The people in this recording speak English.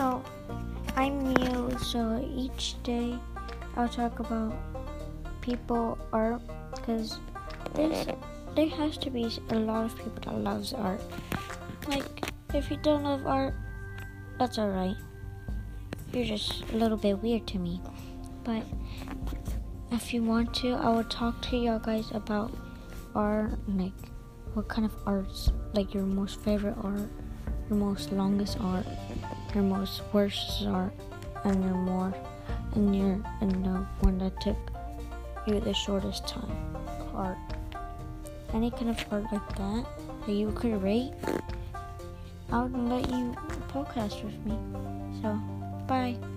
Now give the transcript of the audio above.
so I'm meal so each day I'll talk about people art because there has to be a lot of people that loves art. Like if you don't love art, that's alright. You're just a little bit weird to me. But if you want to, I will talk to y'all guys about art, like what kind of arts, like your most favorite art, your most longest art, your most worst art, and your more, and your and the one that took you the shortest time art. Any kind of art like that that you could rate, I would let you podcast with me. So, bye.